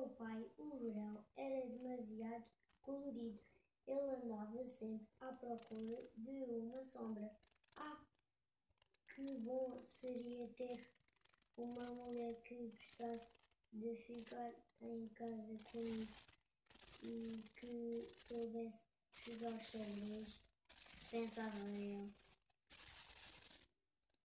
meu pai, o verão era demasiado colorido. Ele andava sempre à procura de uma sombra. Ah, que bom seria ter uma mulher que gostasse de ficar em casa comigo e que soubesse chegar sozinhos, pensava ele.